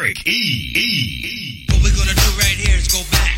Eric E. E. What we're gonna do right here is go back.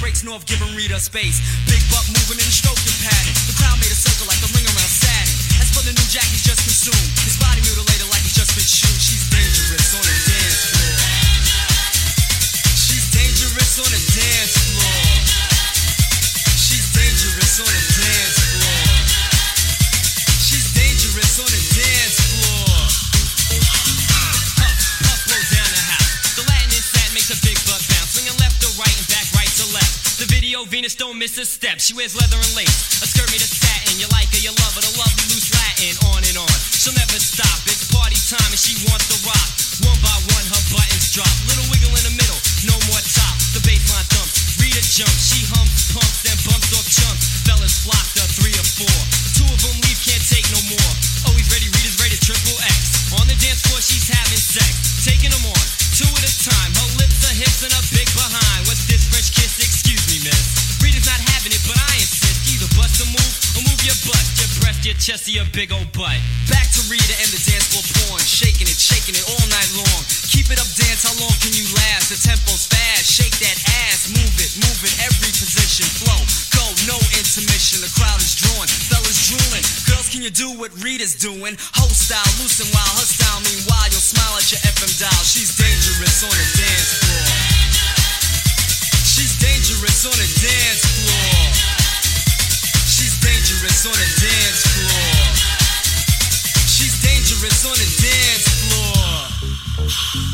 Breaks north, giving Rita space. Big buck moving in a stroking pattern. The crowd made a circle like the ring around Saturn. As for the new jack, he's just consumed. His body mutilated like he's just been chewed. She's dangerous on the dance floor. She's dangerous on the dance floor. She's dangerous on the dance floor. She's dangerous on the dance floor. A big butt bounce. Swinging left to right and back right to left. The video Venus don't miss a step. She wears leather and lace. A skirt made of satin. You like her, you love her. The lovely loose Latin. On and on. She'll never stop. It's party time and she wants to rock. One by one, her buttons drop. Little wiggle in the middle. No more top. The bassline thumps. Rita jumps. She humps, pumps, then bumps off chumps. Fellas flock to three or four. Two of them leave, can't take no more. Always ready, Rita's rated triple X. On the dance floor, she's having sex. Taking them on, two at a time. Her lips, her hips, and her big behind. What's this French kiss? Excuse your chest, or your big old butt. Back to Rita and the dance floor porn. Shaking it, shaking it all night long. Keep it up, dance. How long can you last? The tempo's fast. Shake that ass. Move it, move it. Every position. Flow. Go. No intermission. The crowd is drawn. Fellas drooling. Girls, can you do what Rita's doing? Whole style. Loosen while her style. Meanwhile, you'll smile at your FM dial. She's dangerous on the dance floor. She's dangerous on the dance floor. Dangerous on the dance floor. She's dangerous on the dance floor.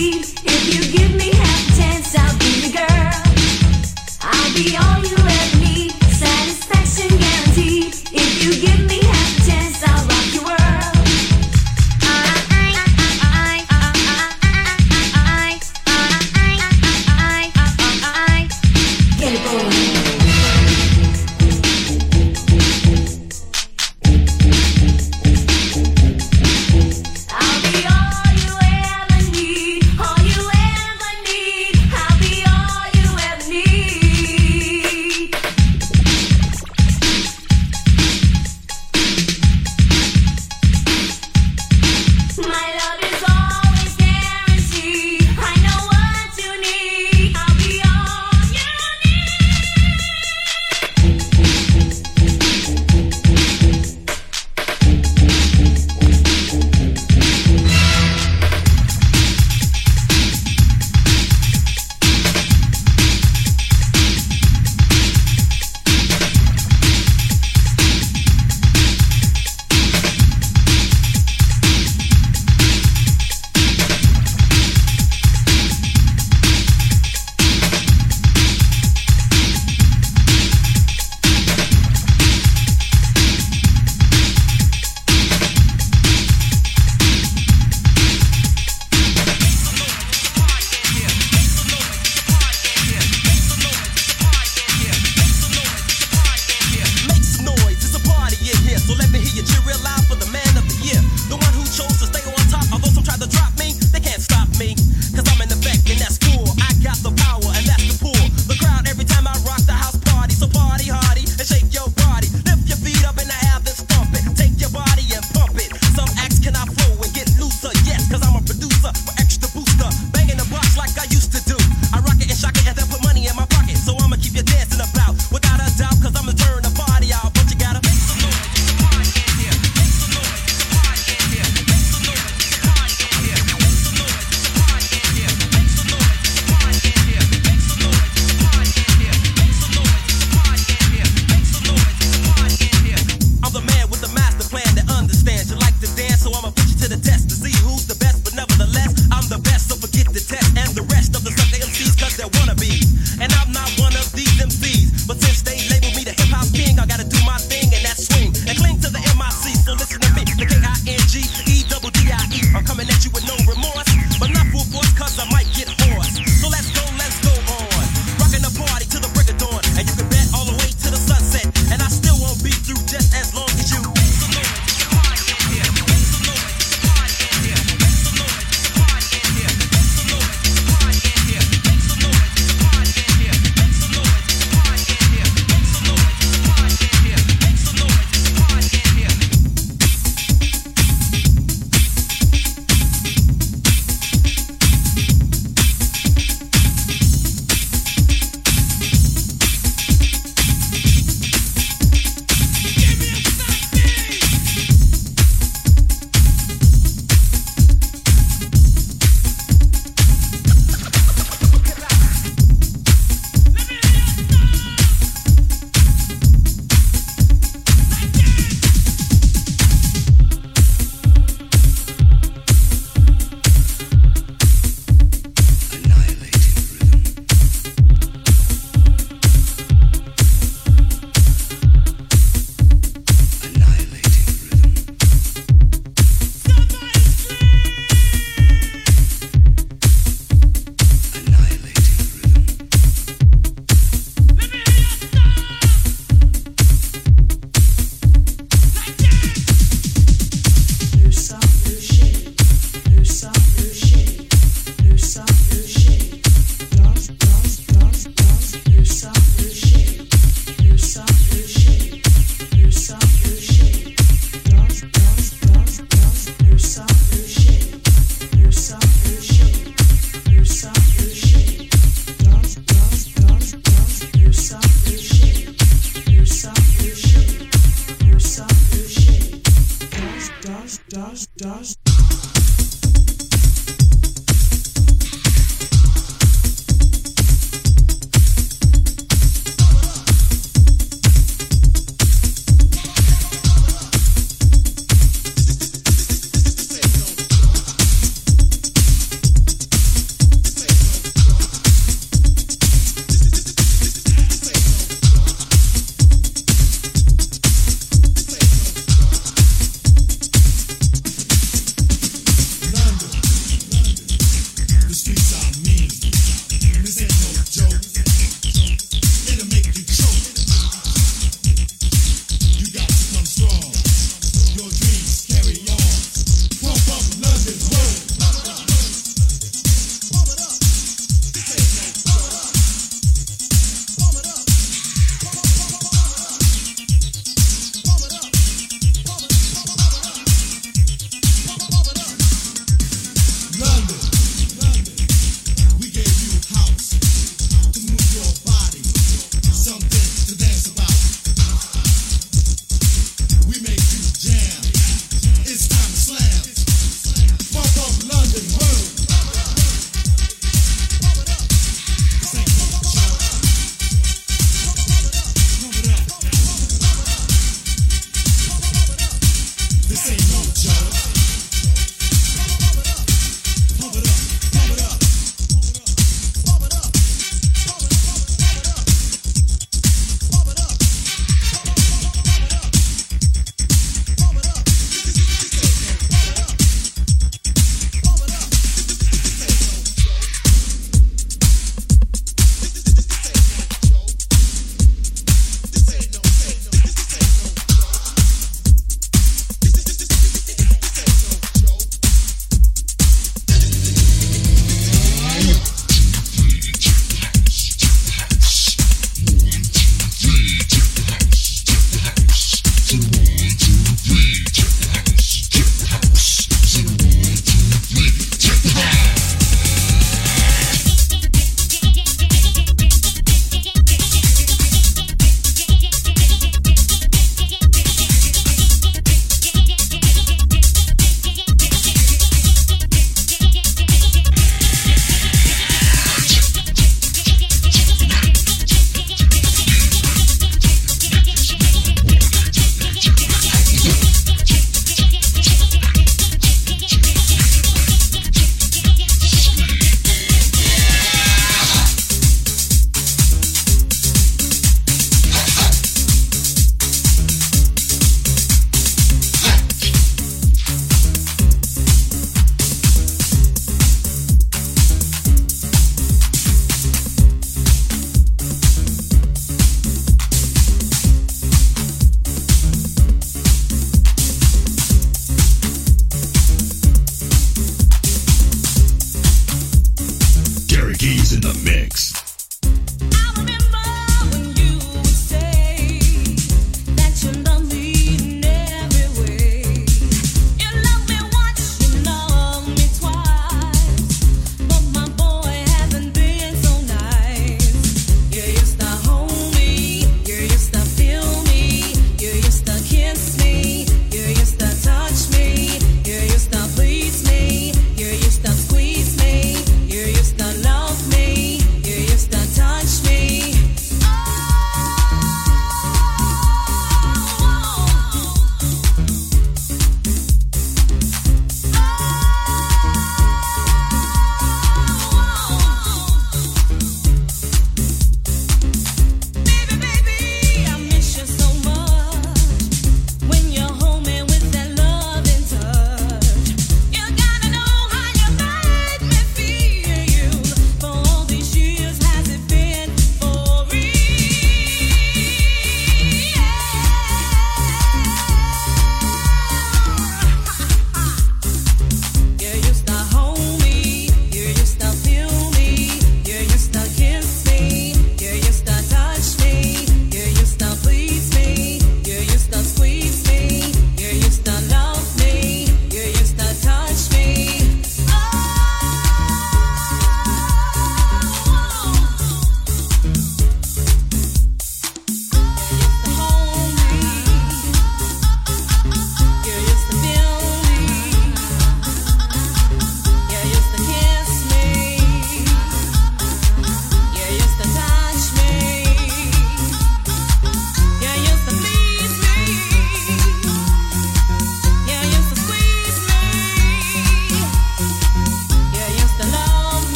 need. If you give me